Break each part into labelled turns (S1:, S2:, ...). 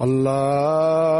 S1: الله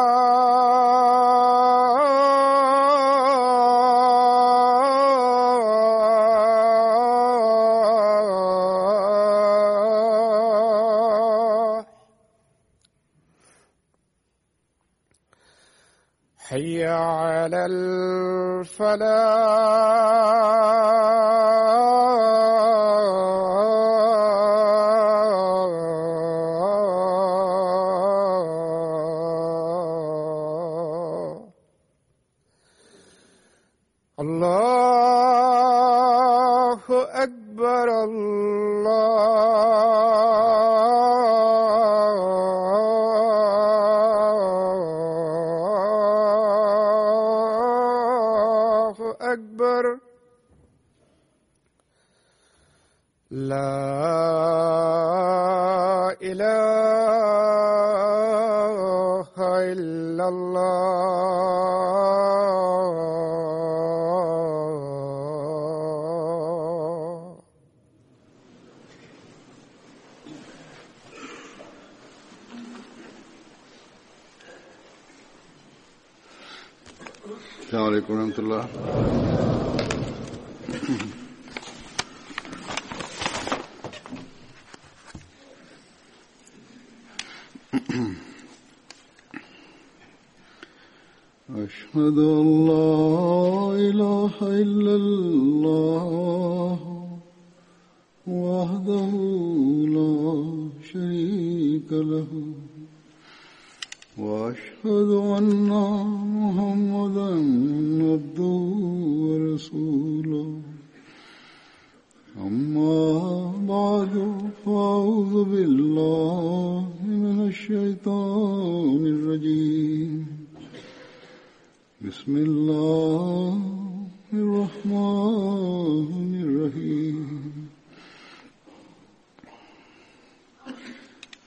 S1: على الفلاح الله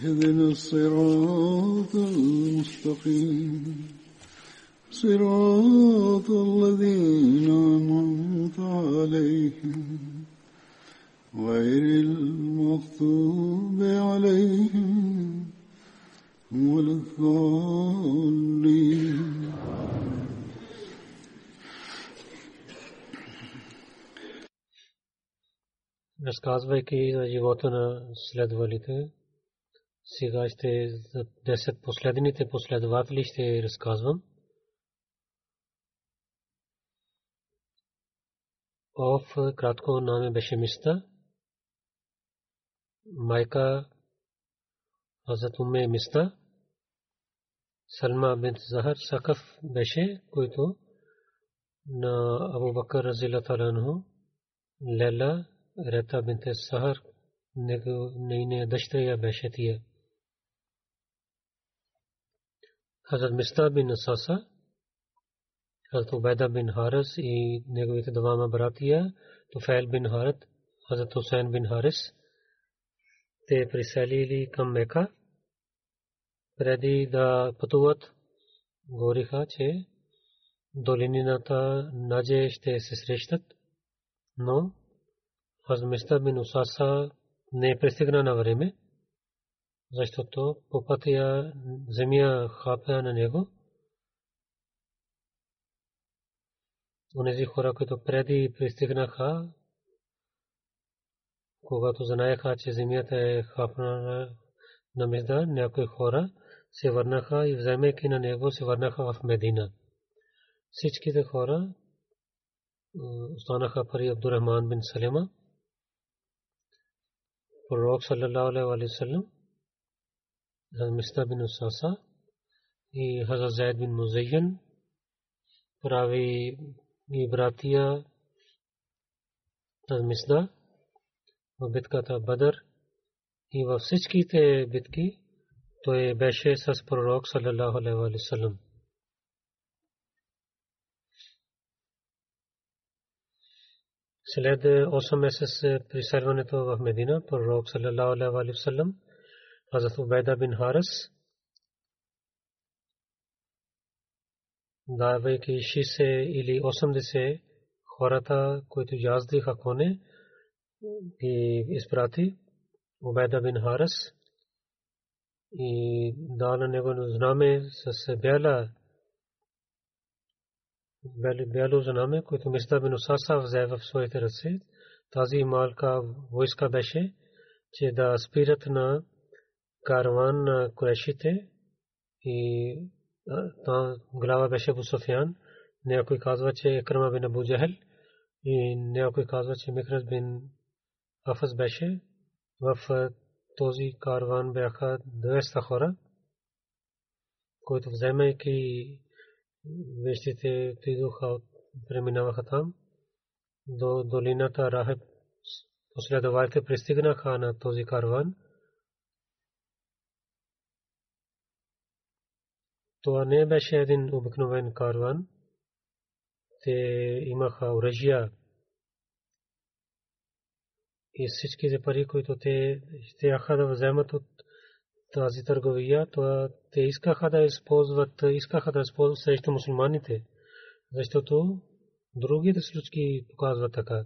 S2: اهدنا الصراط المستقيم صراط الذين أنعمت عليهم غير المغضوب عليهم ولا الضالين
S3: разказвайки за живота на следвалите. Сега ще за 10 последните последователи ще разказвам. Ов кратко наме беше миста. Майка Хазрат Уме миста. Салма бинт Захар Сакъф беше, който на Абу Бакър Разила Таланху Лела Рета бинте Сахар нейния дъщеря беше тия. Хазрат Миста бин Саса, Хазрат Убайда бин Харис и неговите двама братия, Туфайл бин Харит, Хазрат Хусейн бин Харис, те приселили към Мека. Преди да пътуват, говориха, че долинината Наджи ще се срещат, но Хазмиста бин Усаса не пристигна на време, защото по пътя земя хапя на него. Онези хора, които преди пристигнаха, когато знаеха, че земята е хапна на мезда, някои хора се върнаха и вземайки на него се върнаха в Медина. Всичките хора останаха пари Абдурахман бин Салема пророк саллалаху алейхи ва Хазрат Миста бин Усаса и Хазрат Зайд бин Музайян прави и братия Хазрат Мисда в битката Бадър. И във всичките битки той беше с пророк саллалаху алейхи ва саллям след 8 месец присърването в Медина, пророк саллалаху алейхи ва Хазрат Убайда бин Харис, давайки 60 или 80 хората, които яздиха коне, ги изпрати Убайда бин Харис и дал на него знаме с бяла бяло знаме, което Мисда бин Усаса взе в своите ръце. Тази малка войска беше, че да спират на караван на Курешите и та глава беше Бу Софиян. Някой казва, че Екрама бин Абу Джахел и някой казва, че Михраз бин Афас беше. В този караван бяха 200 хора, които вземайки вещите отидоха, преминаваха там. До долината Рахеб последователите пристигнаха на този карван. Това не беше един обикновен карван. Те имаха оръжия и всичките пари, които те ще да вземат от тази търговия, това те искаха да използват, искаха да използват срещу мусулманите, защото другите случки показват така.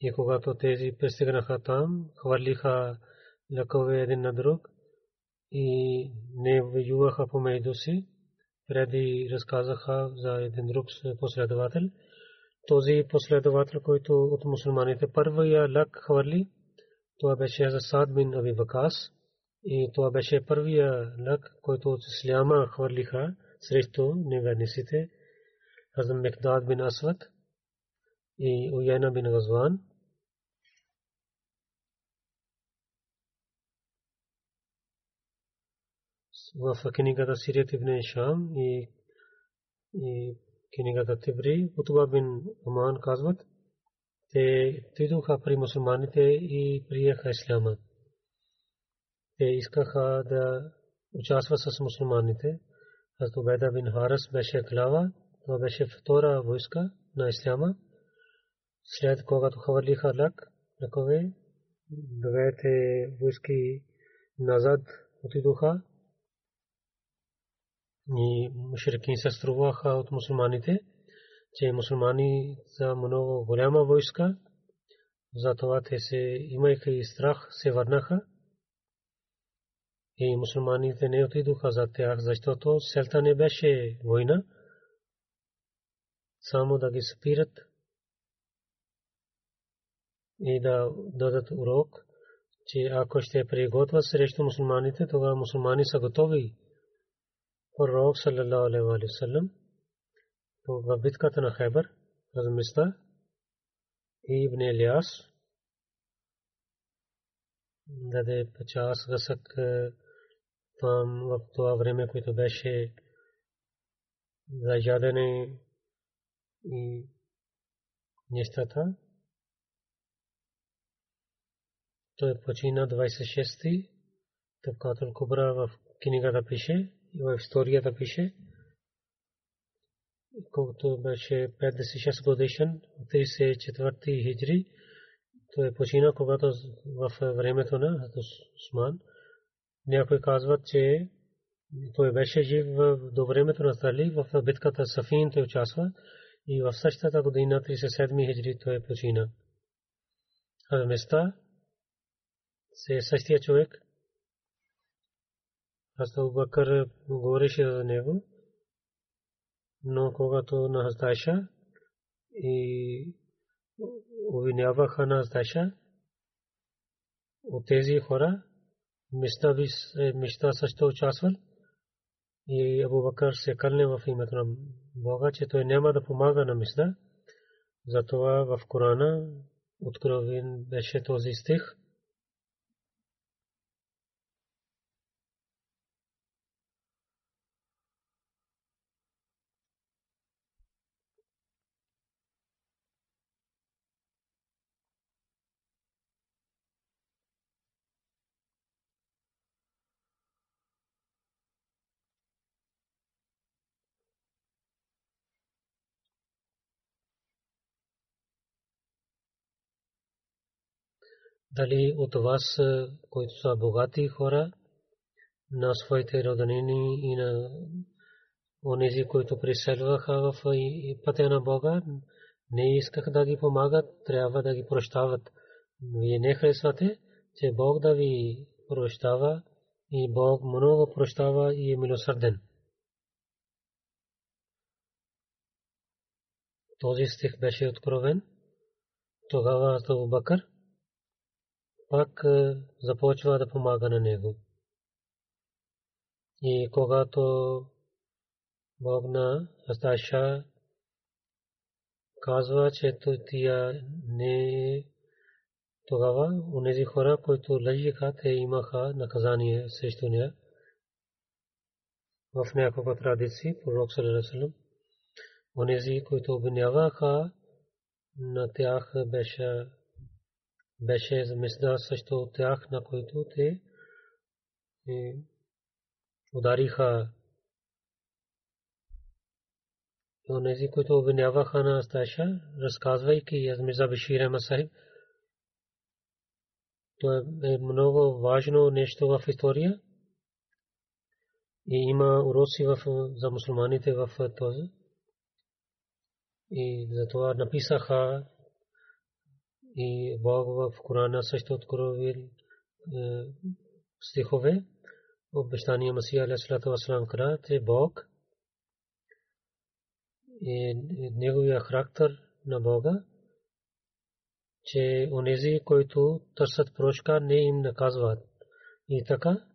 S3: И когато тези пристигнаха там, хвърлиха лъкове един на друг и не воюваха помежду си, преди разказаха за един друг последовател. Този последовател, който от мусулманите първия лък хвърли, това беше за Сад бин Аби Вакас. И това беше първия лък, който от Исляма хвърлиха срещу неверниците. Хазам Мекдад бин Асват и Уяна бин Газван. В книгата Сирия ибн Шам и, и книгата Тибри, Утуба бин Аман казват, те дойдоха при мусулманите и приеха исляма. Те искаха да участват с мусулманите. Убайда бин Харас беше клава, това беше втора войска на исляма. След когато хвърлиха лак, лакове, двете войски назад отидоха и мушрикин се струваха от мусулманите, че мусулмани са много голяма войска, затова те се, имайки и страх, се върнаха и мусулманите не отидоха за тях, защото селта не беше война, само да ги спират и да дадат урок, че ако ще приготвят срещу мусулманите, тогава мусулмани са готови. Пророк саллалаху алейхи ва саллям в битката на Хайбър размиста и Ибн Илияс даде 50 гъсък там в това време, което беше за ядене и нещата. Той почина 26-ти, Табкатул Кубра в книгата пише, и в историята пише, колкото беше 56 годишен, 34 хиджри, той почина, когато в времето на Усман. Някой казват, че той беше жив до времето на Стали, в битката Сафин той участва и в същата година, 37 хиджри, той почина. А места се същия човек, Хазрат Бакър говореше за него, но когато на Хаздайша и обвиняваха на Хаздайша, от тези хора, мечта би мечта също участвал и Абу Бакър се кълне в името на Бога, че той няма да помага на мечта. Затова в Корана откровен беше този стих – дали от вас, които са богати хора, на своите роднини и на онези, които преселваха в пътя на Бога, не исках да ги помагат, трябва да ги прощават. Вие не харесвате, че Бог да ви прощава и Бог много прощава и е милосърден. Този стих беше откровен. Тогава Бакър пак започва да помага на него. И когато Бог на Асташа казва, че тия не тогава унези хора, които лъжиха, те имаха наказание срещу нея. В няколко традиции, пророк Салерасалам, унези, които обвиняваха, на тях беше беше замесда също от тях, на които те удариха онези, които обвиняваха на Асташа, разказвайки аз Мирза Бешир Масахиб. То е много важно нещо в история и има уроци за мусулманите в този. И затова написаха и Бог в Корана също откровил стихове. Обещания Масия Алейхиссалату Вассалам кара, че Бог и неговия характер на Бога, че онези, които търсят прошка, не им наказват. И така,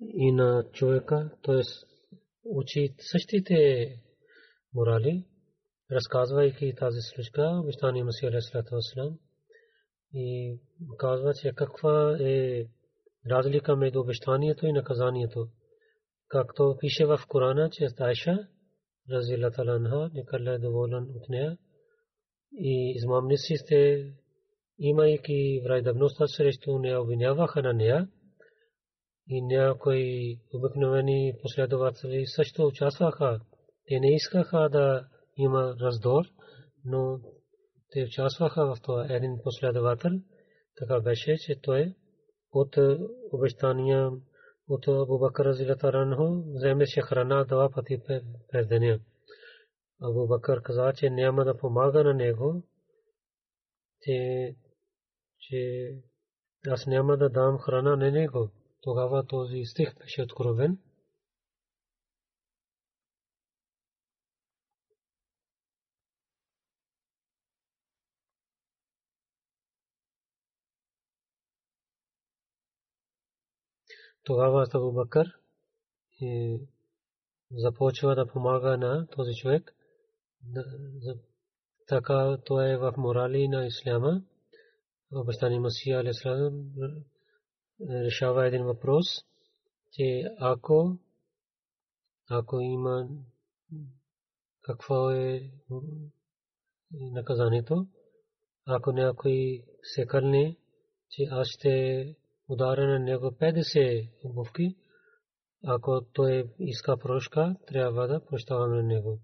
S3: и на човека, т.е. учи същите морали, разказвайки тази случка, обещания Масия Алейхиссалату Вассалам и казва, че каква е разлика между обещанието и наказанието. Както пише в Корана, че Айша, разила таланха, нека е доволен от нея, и измамниците, имайки враждебността срещу нея, обвиняваха на нея, и някои обикновени последователи също участваха. Те не искаха да има раздор, но те участваха в това. Един последовател така беше, че той от обещания от Абу Бакър Разилатаранху вземеше храна два пъти през деня. Абу Бакър каза, че няма да помага на него, че, че аз няма да дам храна на него. Тогава този стих беше откровен. Тогава Абу Бакър започва да помага на този човек. Така това е в морали на исляма. Обещани Масия Алисалам решава един въпрос, че ако ако има какво е наказанието, ако някой се кърне, че аз ще ударя на него 50 обувки, ако той иска прошка, трябва да прощаваме на него.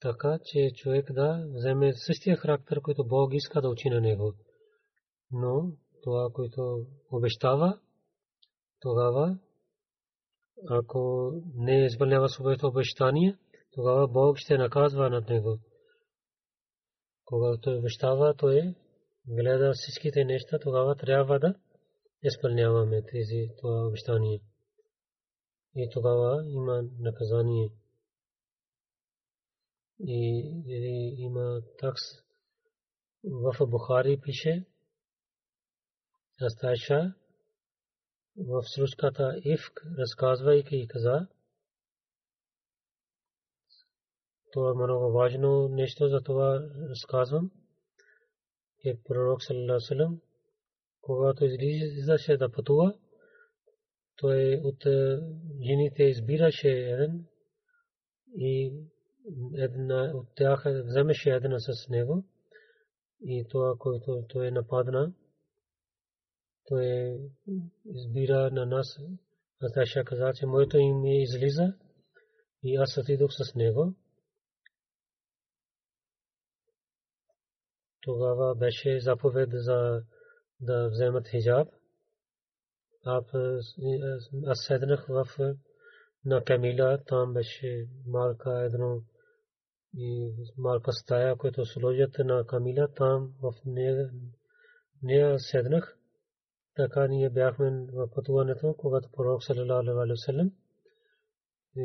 S3: Така че човек да вземе същия характер, който Бог иска да учи на него. Но това, което обещава, тогава, ако не изпълнява своето обещание, тогава Бог ще наказва над него. Когато обещава, той гледа всичките неща, тогава трябва да изпълняваме тези това обещание. И тогава има наказание. И има такс в Бухари пише, Растайша в случката Ифк, разказвайки и каза, това е много важно нещо, за това разказвам, че пророк Салалалам, когато излизаше да пътува, той от жените избираше един и една от тях вземеше една с него и това, което той нападна, той избира на нас. Аз каза, че моето име излиза и аз отидох с него. Тогава беше заповед за да вземат хиджаб. Аз седнах в на камила, там беше малка едно и малка стая, която сложат на камила, там в нея седнах. Така ние бяхме в пътуването, когато пророк саллалаху алейхи ва саллям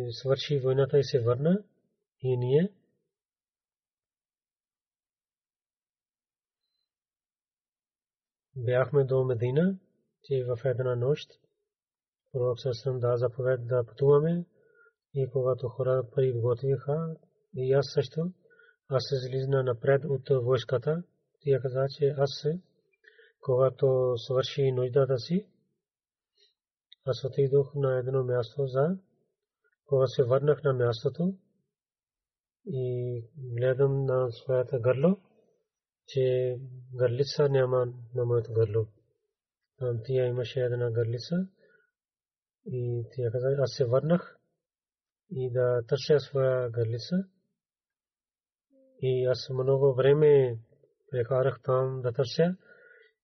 S3: свърши войната и се върна и ние бяхме до Медина, че в една нощ пророк саллалаху да заповед да пътуваме и когато хора приготвиха и аз също аз се излизна напред от войската. Тя каза, че аз когато свърши нуждата си, аз отидох на едно място за, кога се върнах на мястото и гледам на своята гърло, че гърлица няма на моето гърло. Там тия имаше една гърлица и тя каза, аз се върнах и да търся своя гърлица. И аз много време прекарах там да търся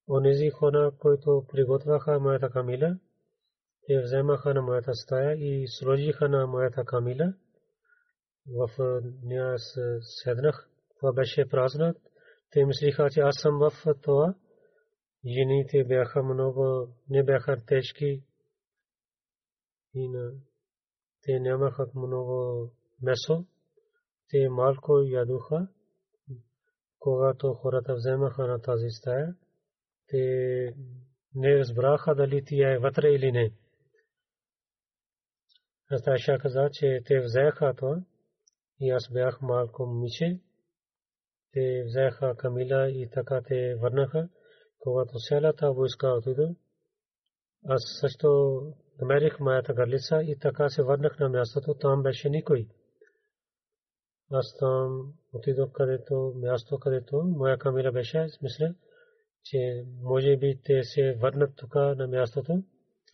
S3: онези хора, които приготвяха моята камила, те вземаха на моята стая и сложиха на моята камила. В нея седнах. Това беше празнат. Те мислиха, че аз съм в това. Жените бяха много, не бяха тежки. И на, те нямаха много месо. Те малко ядуха. Когато хората вземаха на тази стая, те не разбраха дали тя е вътре или не. Расташа каза, че те взеха това и аз бях малко момиче. Те взеха Камила и така те върнаха. Когато цялата войска отида, аз също намерих моята гърлица и така се върнах на мястото. Там беше никой. Аз там отидох където, място където моя камила беше. Мисля, че може би те се върнат тук на мястото.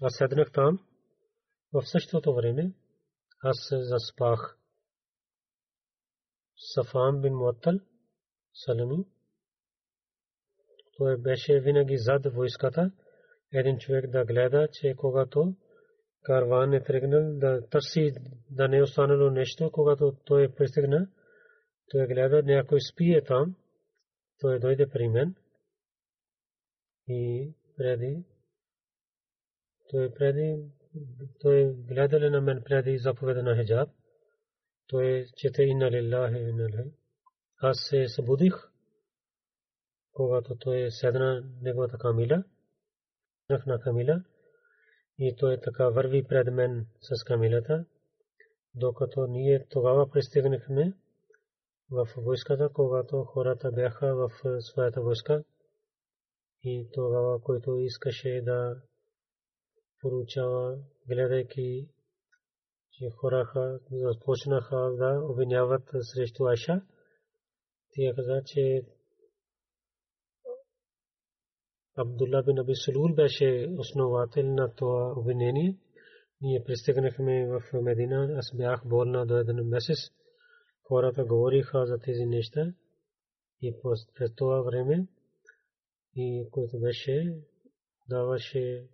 S3: Аз седнах там. В същото време аз заспах. Сафам бин Муаттал, Салами. Той беше винаги зад войската. Един човек да гледа, че когато карван е тръгнал да търси да не е останало нещо, когато той пристигна, той гледа някой спие там, той дойде при мен и преди той преди той гледали на мен преди заповеда на хиджаб. Той чете инна лиллахи инна лилахи. Аз се събудих, когато той седна неговата камила, на камила, и той така върви пред мен с камилата, докато ние тогава пристигнахме в войската, когато хората бяха в своята войска и тогава, който искаше да поручава, гледайки, че хораха започнаха да обвиняват срещу Аша. Тя каза, че Абдулла бин Аби Сулул беше основател на това обвинение. Ние пристигнахме в Медина, аз бях болна до един месец. Хората говориха за тези неща и през това време, и което беше, даваше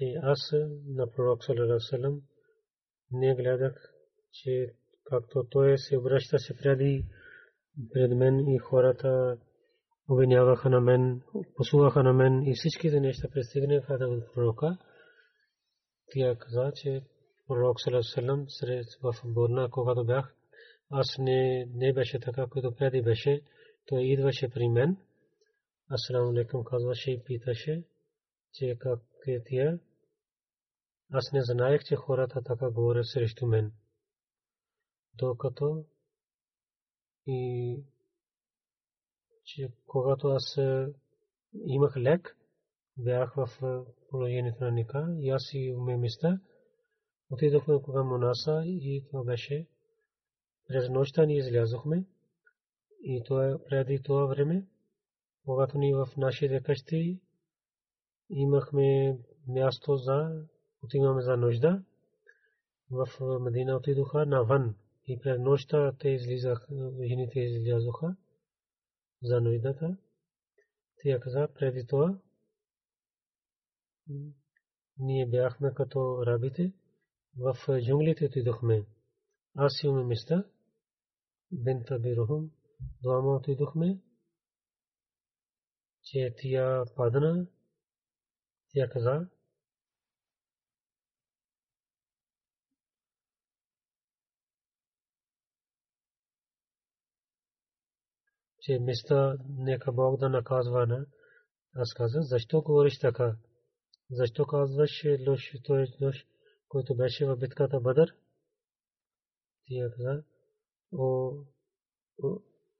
S3: и аз на пророк Салалалалалалам не гледах, че както той се обръща се преди пред мен и хората обвиняваха на мен, посуваха на мен и всичките неща пристигнаха да пророка. Тя каза, че пророк сред в Борна, когато бях, аз не, не беше така, като преди беше. Той идваше при мен. Асаламу алейкум казваше и питаше, че как е тия. Аз не знаех, че хората така говорят срещу мен. Докато и че когато аз имах лек, бях в положението на ника и аз и уме места, отидохме кога Монаса и това беше. През нощта ни излязохме и това преди това време, когато ни в нашите къщи имахме място за отиваме за нужда. В Медина отидоха навън и през нощта те излизах, жените излязоха за нуждата. Тя каза преди това, ние бяхме като рабите, в джунглите отидохме. Аз имаме места, бента бирухум, двама отидохме, че тя падна, тя каза, че места нека Бог да наказва на. Аз казах, защо говориш така? Защо казваш лош, той е лош, който беше в битката Бадър? Тия каза, о,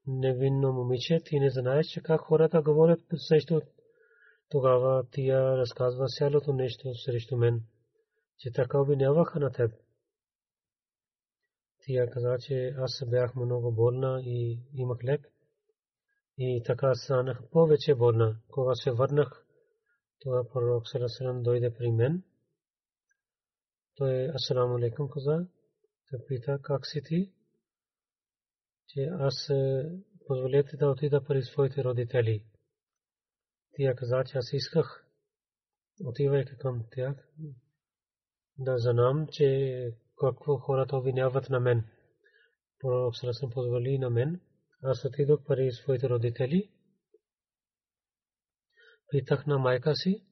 S3: невинно момиче, ти не знаеш, че как хората говорят срещу тогава тия разказва цялото нещо срещу мен, че така обвиняваха на теб. Тия каза, че аз бях много болна и имах лек. И така станах повече болна. Кога се върнах, това пророк Салесалам дойде при мен. Той Асаламу алейкум каза, той пита как си ти, че аз позволете да отида при своите родители. Тя каза, че аз исках, отивайки към тях, да знам, че какво хората обвиняват на мен. Пророк Салесалам позволи на мен, аз отидох при своите родители. Питах на майка си,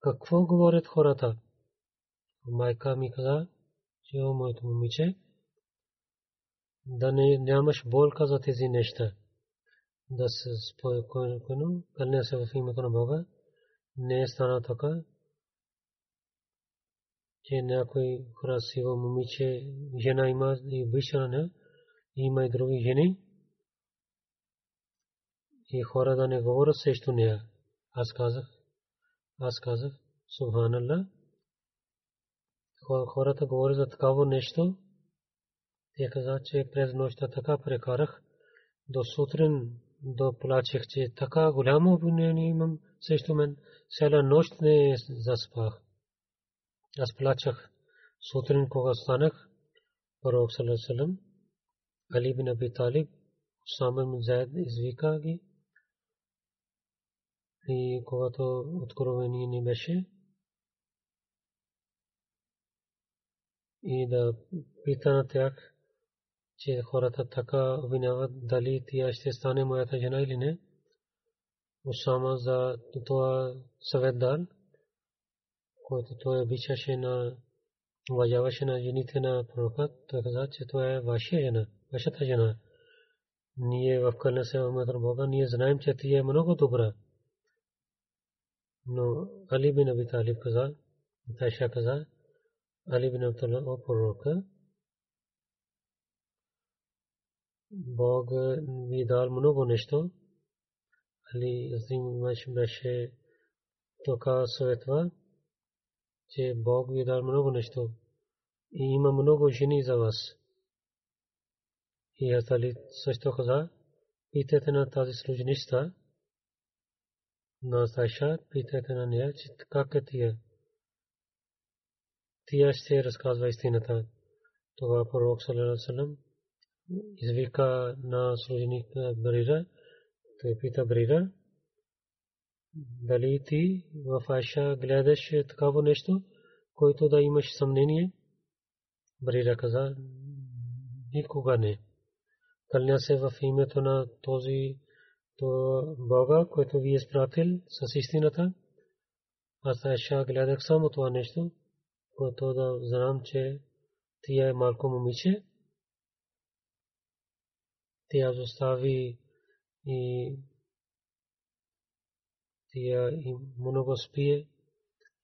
S3: какво говорят хората. Майка ми каза, че о моето момиче, да не нямаш болка за тези неща. Да се спокойно, кълня се в името на Бога. Не е стана така. че някой красиво момиче, жена има и обича на нея, има и други жени. И хора да не говорят срещу нея. Аз казах, аз казах, Субханалlah. Хората говорят за такава нещо. Те каза, че през нощта така прекарах до сутрин до плачех, че така голямо обвинение имам срещу мен. Цяла нощ не заспах. Аз плачах сутрин, кога станах, пророк Салесалем, Али бин Аби Талиб, Усама бин Зайд извика ги. И когато откровение ни беше, и да пита на тях, че хората така обвиняват дали тя ще стане моята жена или не. Усама за това съвет дал, който той обичаше на уважаваше на жените на пророка, той каза, че това е ваша жена, вашата жена. Ние в Кълна се на Бога, ние знаем, че тя е много добра. Но Али бин Аби Талиб каза, Тайша каза, Али бин Аби Талиб о пророка, Бог ви дал много нещо. Али Азим беше така съветва, че Бог ви дал много нещо. И има много жени за вас. И аз Али също каза, питайте на тази служеница, на Саша, питайте на нея, че как е тия. Тия ще разказва истината. Това пророк Салалалалалалалам извика на служеника Брира, той пита Брира, дали ти в Айша гледаш такава нещо, което да имаш съмнение? Брира каза, никога не. Кълня се в името на този Бога, който ви е спратил с истината. Аз Айша гледах само това нещо, което да знам, че тя е малко момиче тя застави и тя и много спие.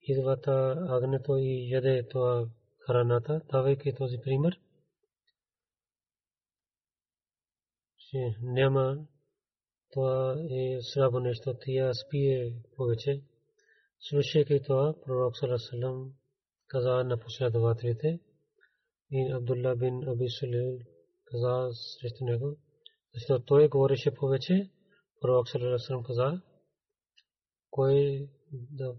S3: Идвата агнето и яде това храната, давайки този пример, че няма това е слабо нещо, тя спие повече. Слушайки това, пророк Саласалам каза на последователите и Абдулла бин Аби Сулил каза срещу него, защото той говореше повече, пророк Салерасалам каза, кой да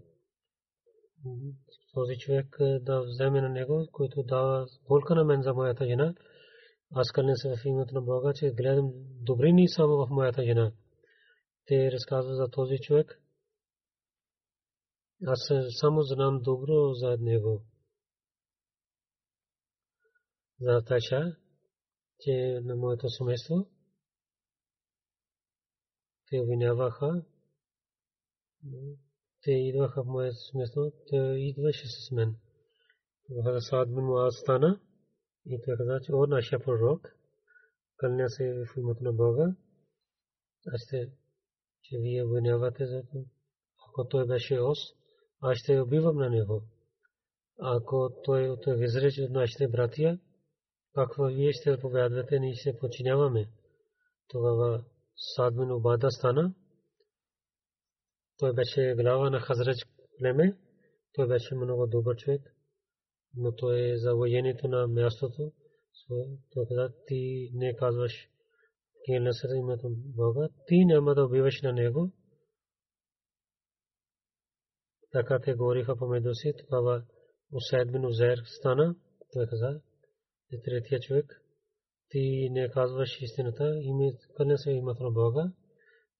S3: този човек да вземе на него, който дава болка на мен за моята жена. Аз кълня се в името на Бога, че гледам добрини само в моята жена. Те разказват за този човек. Аз само знам добро за него. За Таша, че на моето семейство те обвиняваха. Те идваха в мое смисъл, те идваше с мен. Тогава Саад бин Муаз стана и той каза, че о нашия пророк, кълня се в името на Бога, аз ще, че вие обвинявате за това. Ако той беше ос, аз ще убивам на него. Ако той от изреч от нашите братия, какво вие ще повядвате, ние ще починяваме. Тогава Сад бин Убада стана. Той беше глава на Хазрач племе. Той беше много добър човек. Но той е за военето на мястото. Той каза, ти не казваш Килна се името Бога. Ти няма да убиваш на него. Така те говориха помежду си. Тогава Усайд бин Узер стана. Той каза, третия човек ти не казваш истината, къде се името на Бога,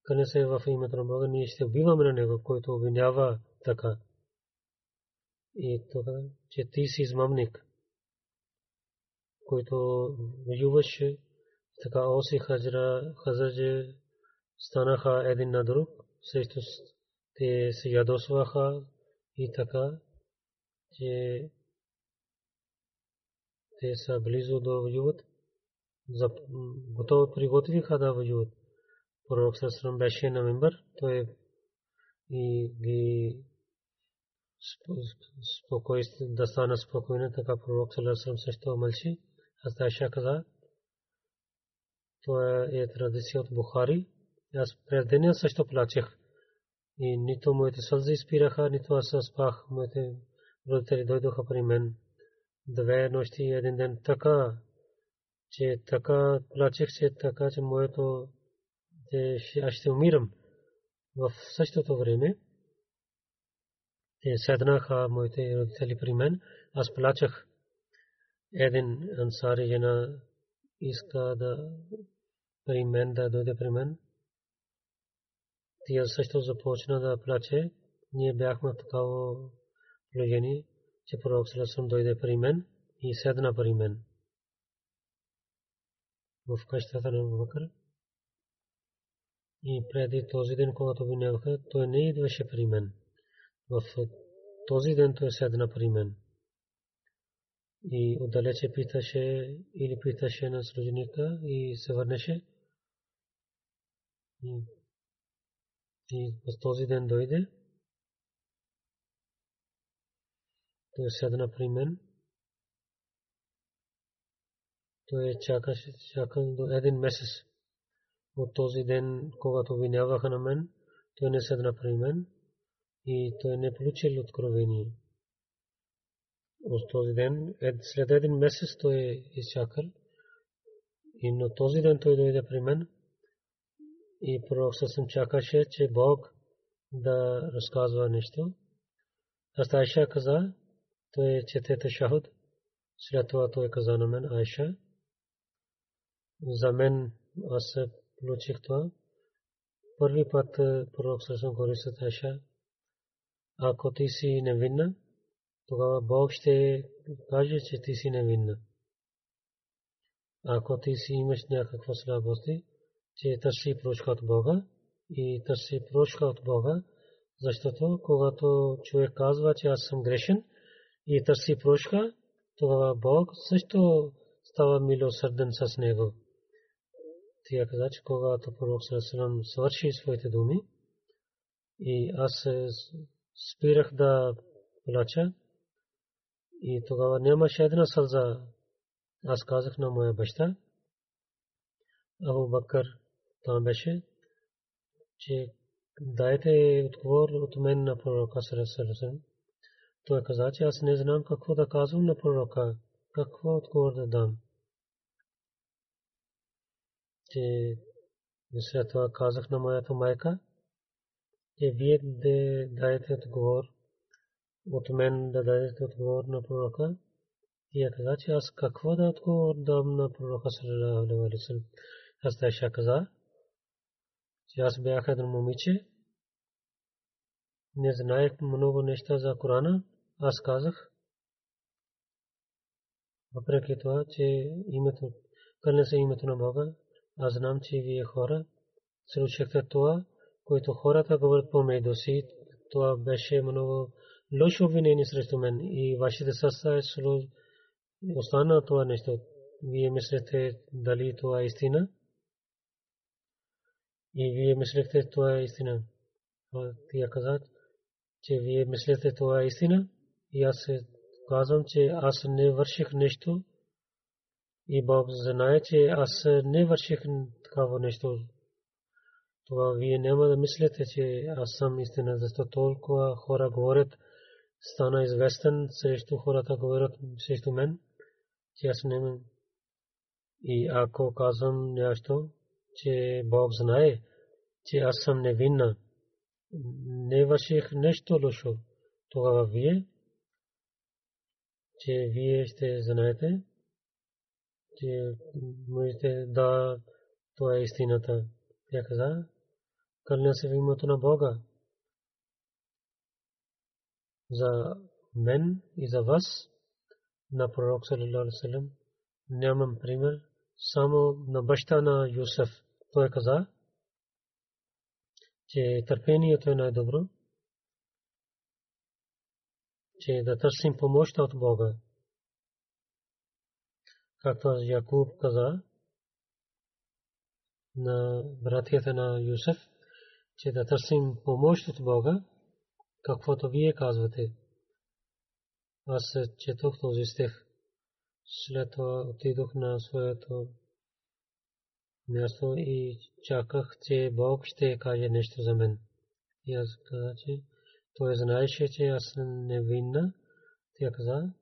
S3: къде се в името на Бога, ние ще убиваме на него, който обвинява така. И това, че ти си измамник, който воюваше, така Оси Хазра, Хазраджи станаха един на друг, срещу те се ядосваха и така, че те са близо до воюват готово приготвиха да воюват. Пророк Сасрам беше на мембър, той и ги да стана спокойна, така пророк Салесалам също мълчи. Аз Айша каза, това е традиция от Бухари. Аз през деня също плачех. И нито моите сълзи спираха, нито аз спах. Моите родители дойдоха при мен. Две нощи и един ден така, че така плачех, че така, че моето аз ще умирам. В същото време те седнаха моите родители при мен. Аз плачах. Един ансари жена иска да при мен да дойде при мен. Тя също започна да плаче. Ние бяхме в такава положение, че пророк Салесам дойде при мен и седна при мен. В къщата на Бакър. И преди този ден, когато минаваха, той не идваше при мен. В този ден той седна при мен. И отдалече питаше или питаше на служеника и се върнеше. И, и в този ден дойде. Той седна при мен. Той чакаше, чакал до един месец. От този ден, когато виняваха на мен, той не седна при мен и той не получил откровение. От този ден, след един месец той е изчакал. И на този ден той дойде при мен и пророк съм чакаше, че Бог да разказва нещо. Аз Айша каза, той чете ташахуд. След това той каза на мен, Айша, за мен аз получих това. Първи път пророк съм говори с Айша, ако ти си невинна, тогава Бог ще каже, че ти си невинна. Ако ти си имаш някаква слабости, че търси прошка от Бога и търси прошка от Бога, защото когато човек казва, че аз съм грешен и търси прошка, тогава Бог също става милосърден с него. Тя каза, че когато пророк Сарасалам спирах да плача и тогава нямаше една сълза. Аз казах на моя баща, Абу Бакър там беше, че дайте отговор от мен на пророка Сарасалам. Той каза, че аз не знам какво да казвам на пророка, какво отговор да дам. Че след това казах на моята майка, че вие да дадете отговор от мен да дадете отговор на пророка. Тя каза, че аз какво да отговор дам на пророка саллалаху алейхи ва саллям. Аз Тайша каза, че аз бях едно момиче, не знаех много неща за Корана. Аз казах, въпреки това, че името, кърне се името на Бога, аз знам, че вие хора, слушахте това, което хората говорят помежду си, това беше много лошо обвинение срещу мен и вашите сърца е остана това нещо. Вие мислите дали това е истина? И вие мислите това е истина. Тя каза, че вие мислите това е истина. И аз казвам, че аз не върших нещо. И Бог знае, че аз не върших такава нещо това вие няма да мислите, че аз съм истина, защото толкова хора говорят, стана известен срещу хората говорят срещу мен, че аз не И ако казвам нещо, че Бог знае, че аз съм невинна, не върших нещо лошо, тогава вие, че вие ще знаете, че можете да това е истината. Тя каза, кълня се в името на Бога. За мен и за вас на пророк саллалаху нямам пример, само на баща на Юсеф. Той каза, че търпението е най-добро, че да търсим помощ от Бога. Както Якуб каза на братята на Юсеф, че да търсим помощ от Бога, каквото вие казвате. Аз четох този стих. След това отидох на своето място и чаках, че Бог ще каже нещо за мен. И аз казах, че той знаеше, че аз не винна. Тя каза,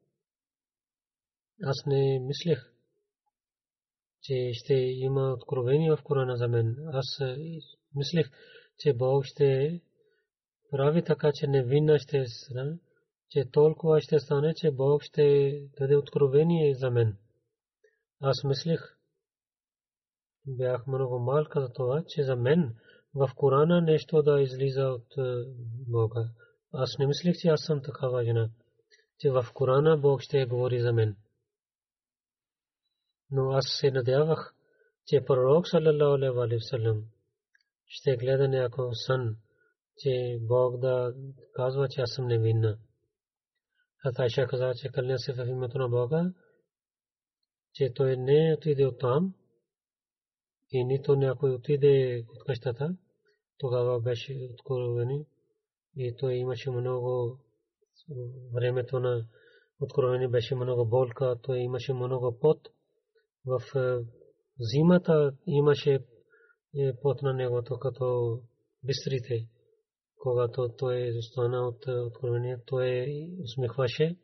S3: аз не мислех, че ще има откровение в Корана за мен. Аз мислех, че Бог ще прави така, че невинна ще стане, че толкова ще стане, че Бог ще даде откровение за мен. Аз мислех, бях много малка за това, че за мен в Корана нещо да излиза от Бога. Аз не мислех, че аз съм такава жена, че в Корана Бог ще говори за мен. Но аз се надявах, че пророк саллалаху алейхи ва саллям ще гледа някой сън, че Бог да казва, че аз съм невинна. А Тайша каза, че кълня се в името на Бога, че той не отиде от там и нито някой отиде от къщата. Тогава беше откровени и той имаше много времето на откровени беше много болка, той имаше много пот. В зимата имаше пот на него, като бистрите. Когато той застана от откровение, той усмихваше.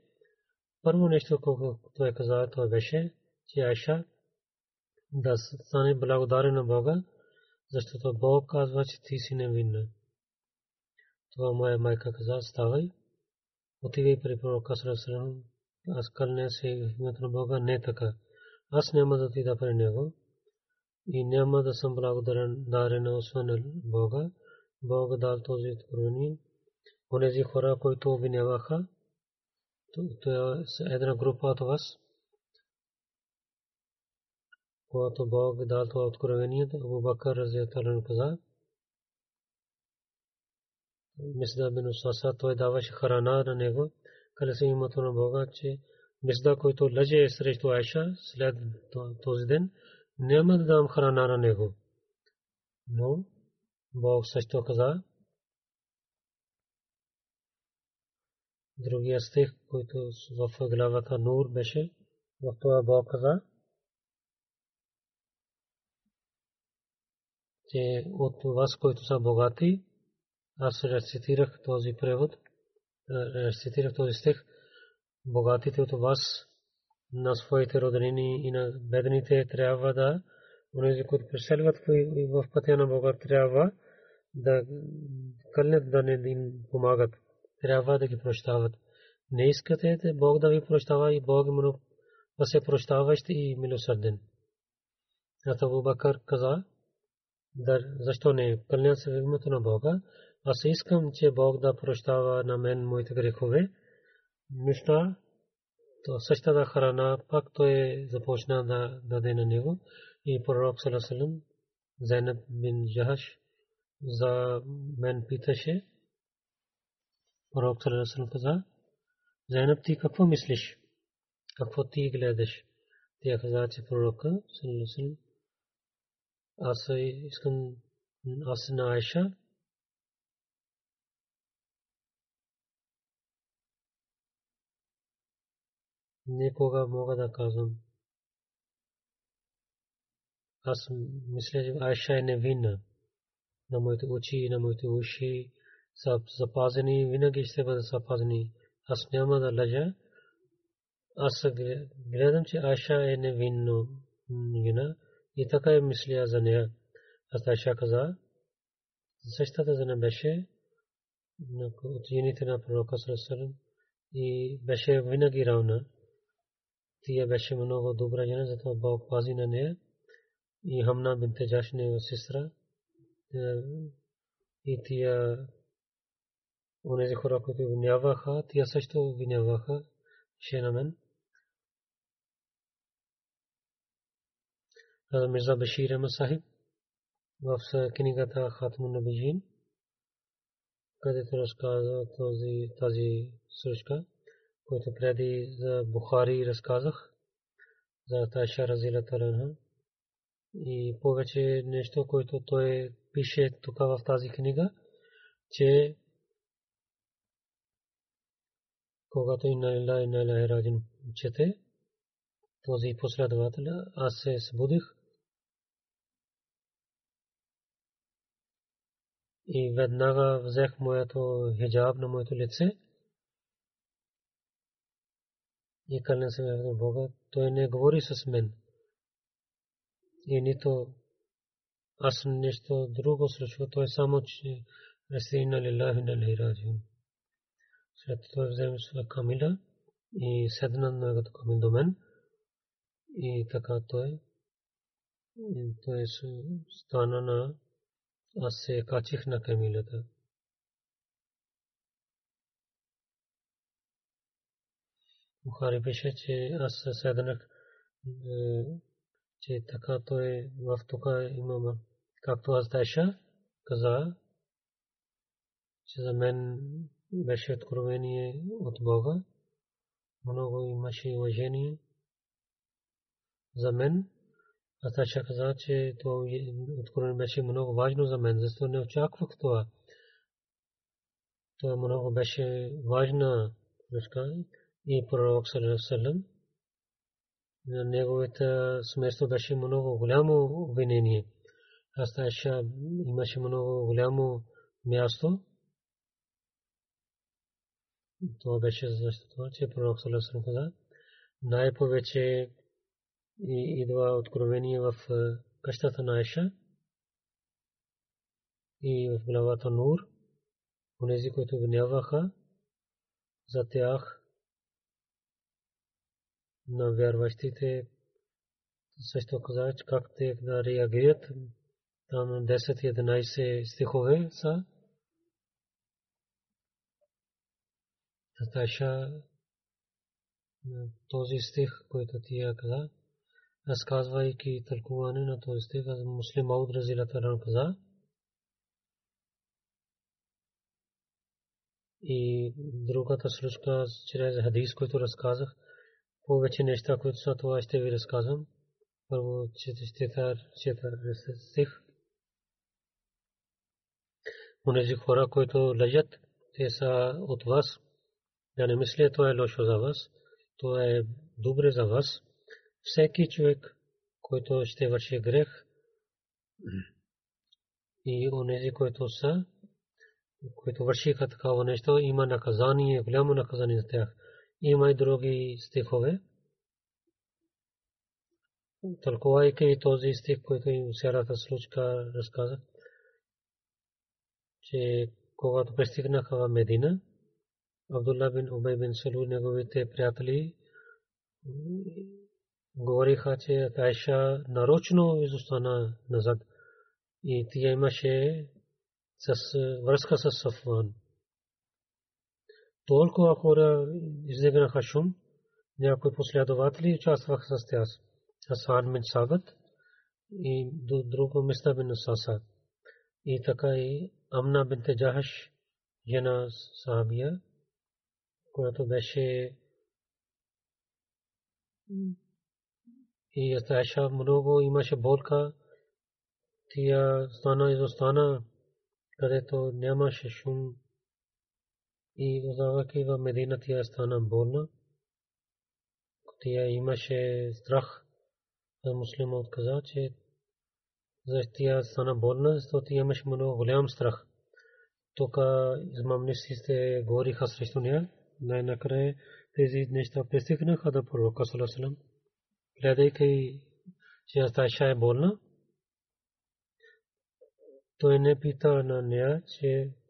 S3: Първо нещо, което той каза, това беше, че Айша да стане благодарен на Бога, защото Бог казва, че ти си невинна. Това моя майка каза, ставай, отивай при пророка Сарасарам, аз кълня се името на Бога, не така. Аз няма да отида при него и няма да съм благодарен освен Бога. Бог дал този откровение. Онези хора, които обвиняваха, това е една група от вас, когато Бог дал това откровение, Абу Бакър разиятален каза, Мисда бин Усаса, той даваше харана на него, къде се името на Бога, че Мисда, който лъже срещу Айша след този ден, няма да дам храна на него. Но Бог също каза, другия стих, който в главата Нур беше, в това Бог каза, че от вас, които са богати, аз рецитирах този превод, рецитирах този стих, богатите от вас на своите роднини и на бедните трябва да, онези, които преселват в пътя на Бога, трябва да кълнят да не им помагат. Трябва да ги прощават. Не искате Бог да ви прощава и Бог му да се прощаващ и милосърден. Ата Абу Бакър каза, защо не кълня се в името на Бога, аз искам, че Бог да прощава на мен моите грехове. Мисля, то същата храна пак той започна да даде на него и пророк Салесалем, Зайнаб бин Джахаш, за мен питаше. Пророк Салесалем каза, Зайнаб ти какво мислиш? Какво ти гледаш? Тя каза, че пророка Салесалем, аз искам, аз на Айша, никога мога да казвам. Аз мисля, че Айша е невинна. На моите очи и на моите уши са запазени, винаги ще бъдат запазени. Аз няма да лъжа. Аз гледам, че Айша е невинна и така е мисля за нея. Аз Айша каза, същата за не беше от жените на пророка Сарасалам и беше винаги равна. Тия беше много добра жена, затова Бог пази на нея. И Хамна бинте Джаш негова сестра. И тия онези хора, които обвиняваха, тия също обвиняваха ще на мен. Мирза Башир Ахмад Сахиб в книгата Хатмун Набижин, където разказва тази случка който преди за Бухари разказах, за Тайша Разила. И повече нещо, което той пише тук в тази книга, че когато и на Ила и на Ила Раджин чете, този последовател, аз се събудих и веднага взех моето хиджаб на моето лице и кълня се на Бога. Той не говори с мен. И нито аз нещо друго случва. Той само, че Растина лилахи на лихраджун. След това вземе своя камила и седна на камил до мен. И така той, той стана на аз се качих на камилата. Бухари пише, че аз седнах, че така той в тука имам, както аз Тайша каза, че за мен беше откровение от Бога. Много имаше уважение за мен. А Таша каза, че това откровение беше много важно за мен, защото не очаквах това. Това много беше важна връзка и пророк Салем. На неговата сместо беше много голямо обвинение. Аз имаше много голямо място. Това беше защото, че пророк Салем каза, най-повече идва откровение в къщата на Айша и в главата Нур, онези, които гняваха за тях на вярващите, също каза, как те да реагират. Там 10-11 стихове са. Таташа този стих, който тия каза, разказвайки тълкуване на този стих, муслим Мауд Разилата Ран каза. И другата случка чрез хадис, който разказах, повече неща, които са това ще ви разказвам. Първо, четар стих. Онези хора, които лъжат, те са от вас. Да не мисля, това е лошо за вас. Това е добре за вас всеки човек, който ще върши грех и онези, които са, които вършиха такава нещо, има наказание, голямо наказание за тях. Има и други стихове. Тълкувайки този стих, който им сярата случка разказа, че когато пристигнаха в Медина, Абдулла бин Убай бин Салу, неговите приятели, говориха, че Айша нарочно изостана назад и тя имаше връзка с Сафван. Толкова хора издигнаха шум, някои последователи участваха с тях. Хасан бин Сабат и до друго места бин Саса. И така и Амна бин Джахаш, жена Сабия, която беше и Аташа много имаше болка. Тя стана изостана, където нямаше шум. И оставайки в Медина, тя стана болна. Тя имаше страх. Муслима отказа, че тя стана болна, защото имаше много голям страх. Тук измамниците говориха срещу нея. Най-накрая тези неща пристигнаха до пророка Салесалам гледайки, че Асташа е болна, той не пита на нея,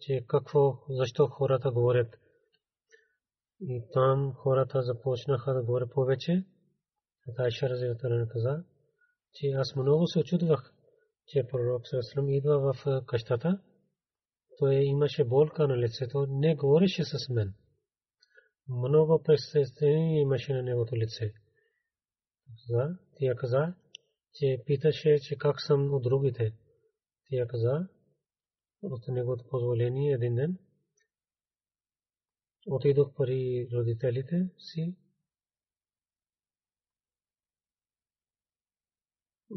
S3: че, какво, защо хората говорят. И там хората започнаха да говорят повече. Атайша Разилатаран каза, че аз много се очудвах, че пророк Сърслам идва в къщата. Той имаше болка на лицето, не говореше с мен. Много пресъстение имаше на неговото лице тя каза, че питаше, че как съм от другите. Тя каза, от неговото позволение един ден, отидох при родителите си.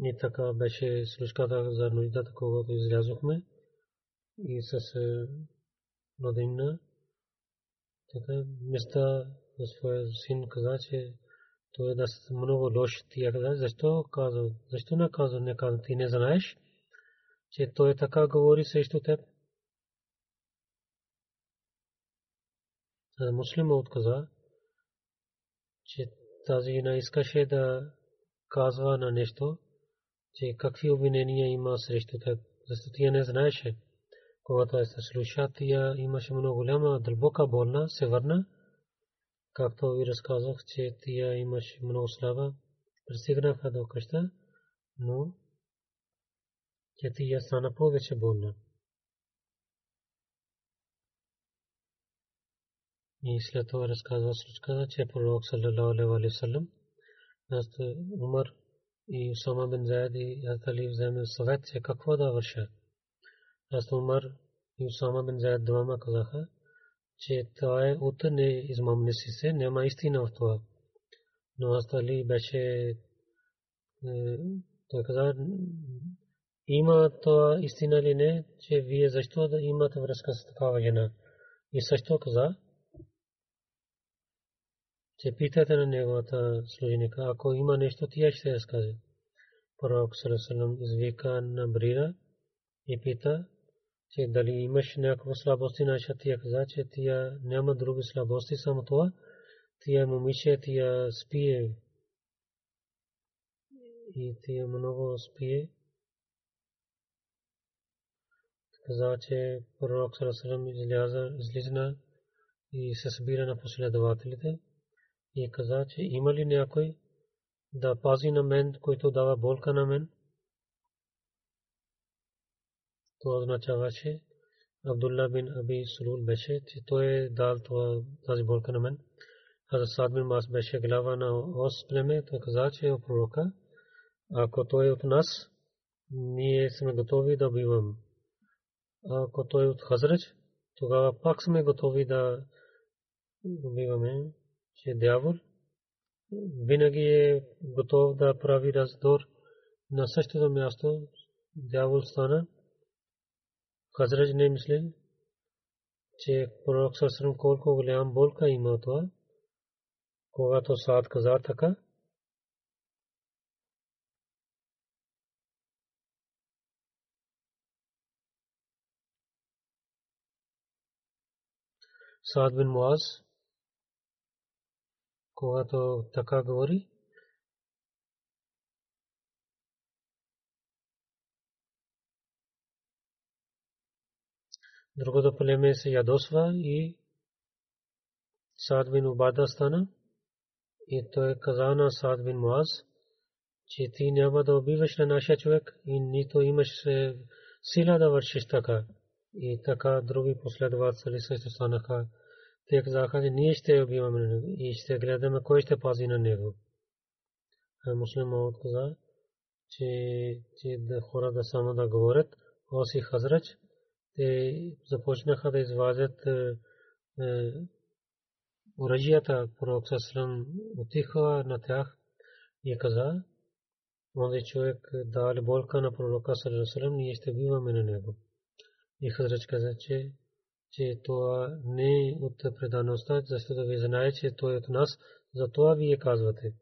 S3: И така беше случката за нуждата, когато излязохме. И с родина Така миста на своя син каза, че той е много лош. Тия каза, защо каза, защо не каза, не каза, ти не знаеш, че той така говори срещу теб. Муслима отказа, че тази жена искаше да казва на нещо, че какви обвинения има срещу теб, защото тя не знаеше. Когато се слуша, тя имаше много голяма, дълбока болна, се върна. Както ви разказах, че тя имаше много слаба. Пристигнаха до къща, но че тя стана повече болна. И след това разказва случката, че пророк саллалаху алейхи ва саллям, Умар и Усама бин Заед и Али вземе съвет, че какво да върша. Аз Умар и Усама бин Заед двама казаха, че това е от не измамни си се, няма истина в това. Но аз Али беше, той каза, има това истина ли не, че вие защо да имате връзка с такава жена. И също каза, че питате на неговата служеника, ако има нещо, тя ще разкаже. Пророк Сарасалам извика на Брира и пита, че дали имаш някаква слабости, наша тя каза, че тя няма други слабости, само това. Тя момиче, тя спие. И тя много спие. Каза, че пророк Сарасалам излиза и се събира на последователите и каза, че има ли някой да пази на мен, който дава болка на мен. Това означаваше Абдулла бин Аби Сулул беше, че той е дал тази болка на мен. Хазрат Сад бин Мас беше глава на ос племе, той каза, че е пророка. Ако той е от нас, ние сме готови да убивам. Ако той е от Хазрач, тогава пак сме готови да убиваме, че дявол винаги е готов да прави раздор на същото място. Дявол стана. Хазрач не мисли, че пророк Сърсърм колко голям болка има това. Когато Саад каза така, Саад бин Муаз когато така говори. Другото племе се ядосва и Саад бин Убада стана и той каза на Саад бин Муаз, че ти няма да убиваш на нашия човек и нито имаш сила да вършиш така. И така други последователи също станаха те казаха, ние ще убиваме и ще гледаме кой ще пази на него. А муслимът каза, че, че да хора да само да говорят, оси хазрач, те започнаха да извадят е, е, оръжията, пророк Саслам отиха на тях и каза, онзи човек дали болка на пророка Саслам, ние ще биваме на него. И хазрач каза, че че това не е от предаността, защото ви знае, че той е от нас, за това вие казвате.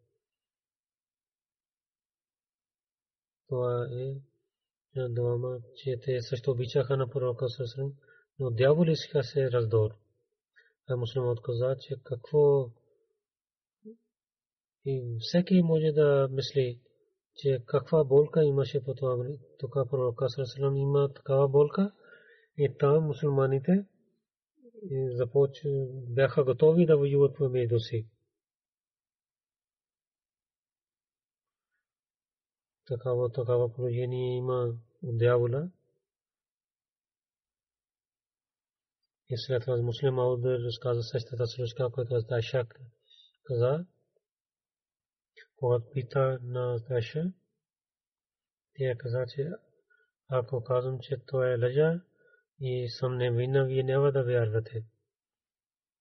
S3: Това е двама, че те също обичаха на пророка Сърсърм, но дявол иска се раздор. А мусулман каза, че какво и всеки може да мисли, че каква болка имаше по това. Тук пророка Сърсърм има такава болка и там мусулманите бяха готови да воюват помежду си. Такава, такава положение има от дявола. И след това муслим Ауд разказа същата случка, която аз Дайшак каза. Когато пита на Дайша, тя каза, че ако казвам, че той е лъжа, и съм невинна, вие няма да вярвате.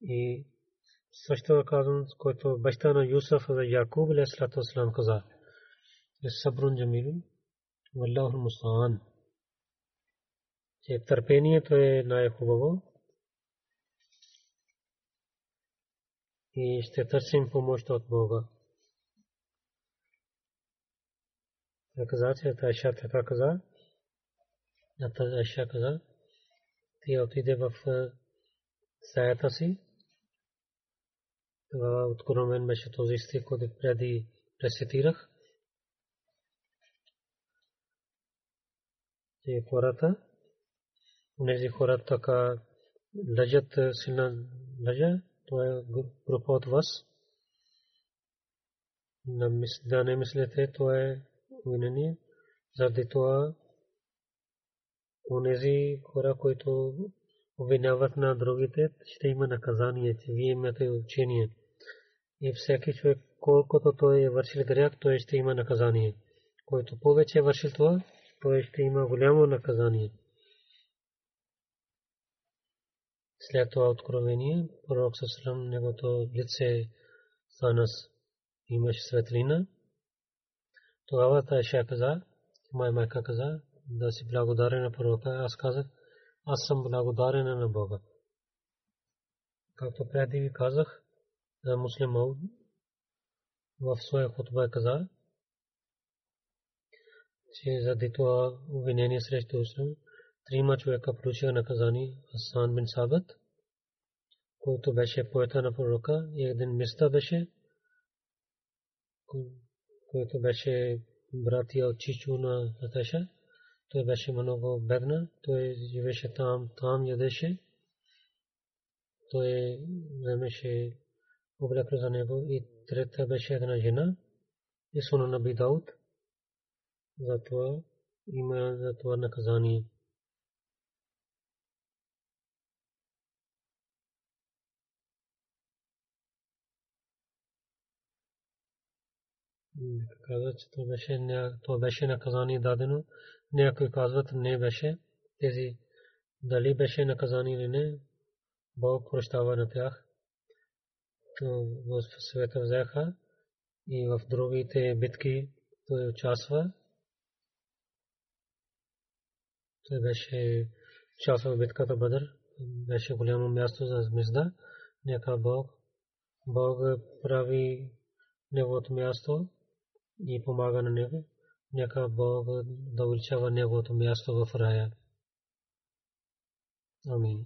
S3: И също казвам, който баща на Юсуф за Якуб алейхиссалату вассалам каза. Е сабрун джамилун, валлаху мустаан. Че търпението е най-хубаво. и ще търсим помощ от Бога. Той каза, че Айша така каза. Айша каза, тя отиде в стаята си. Тогава откровен беше този стих, който преди рецитирах. Че хората, тези хора така лъжат силна лъжа, то е група от вас. Да не мислите, то е обвинение. Заради това онези хора, които обвиняват на другите, ще има наказание, че вие имате учение. И всеки човек, колкото той е вършил грях, той ще има наказание. Който повече е вършил това, той ще има голямо наказание. След това откровение, пророк Сасалам, негото лице стана имаше светлина. Тогава Тайша каза, моя майка каза, да си благодарен на пророка. Аз казах, аз съм благодарен на Бога. Както преди ви казах, за муслимал в своя хутба каза, че заради това обвинение срещу Ислам, трима човека получиха наказание Асан бин Сабът, който беше поета на пророка, и един миста беше, който беше братия от Чичу на Наташа. Той беше много бедна, той живеше там, там ядеше. Той вземеше облекло за него и трета беше една жена и суна на Бидауд. Затова има за това наказание. казва, че това беше, това беше наказание дадено. Някои казват, не беше. Тези дали беше наказание или не, Бог прощава на тях. В света взеха и в другите битки той участва. Той беше участвал в битката Бадър. Беше голямо място за звезда. Нека Бог, Бог прави неговото място и помага на него. Нека Бог да увеличава неговото място в рая. Амин.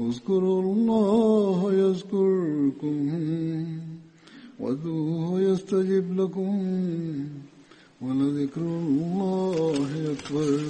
S2: اذكروا الله يذكركم وادعوه يستجب لكم ولذكر الله أكبر.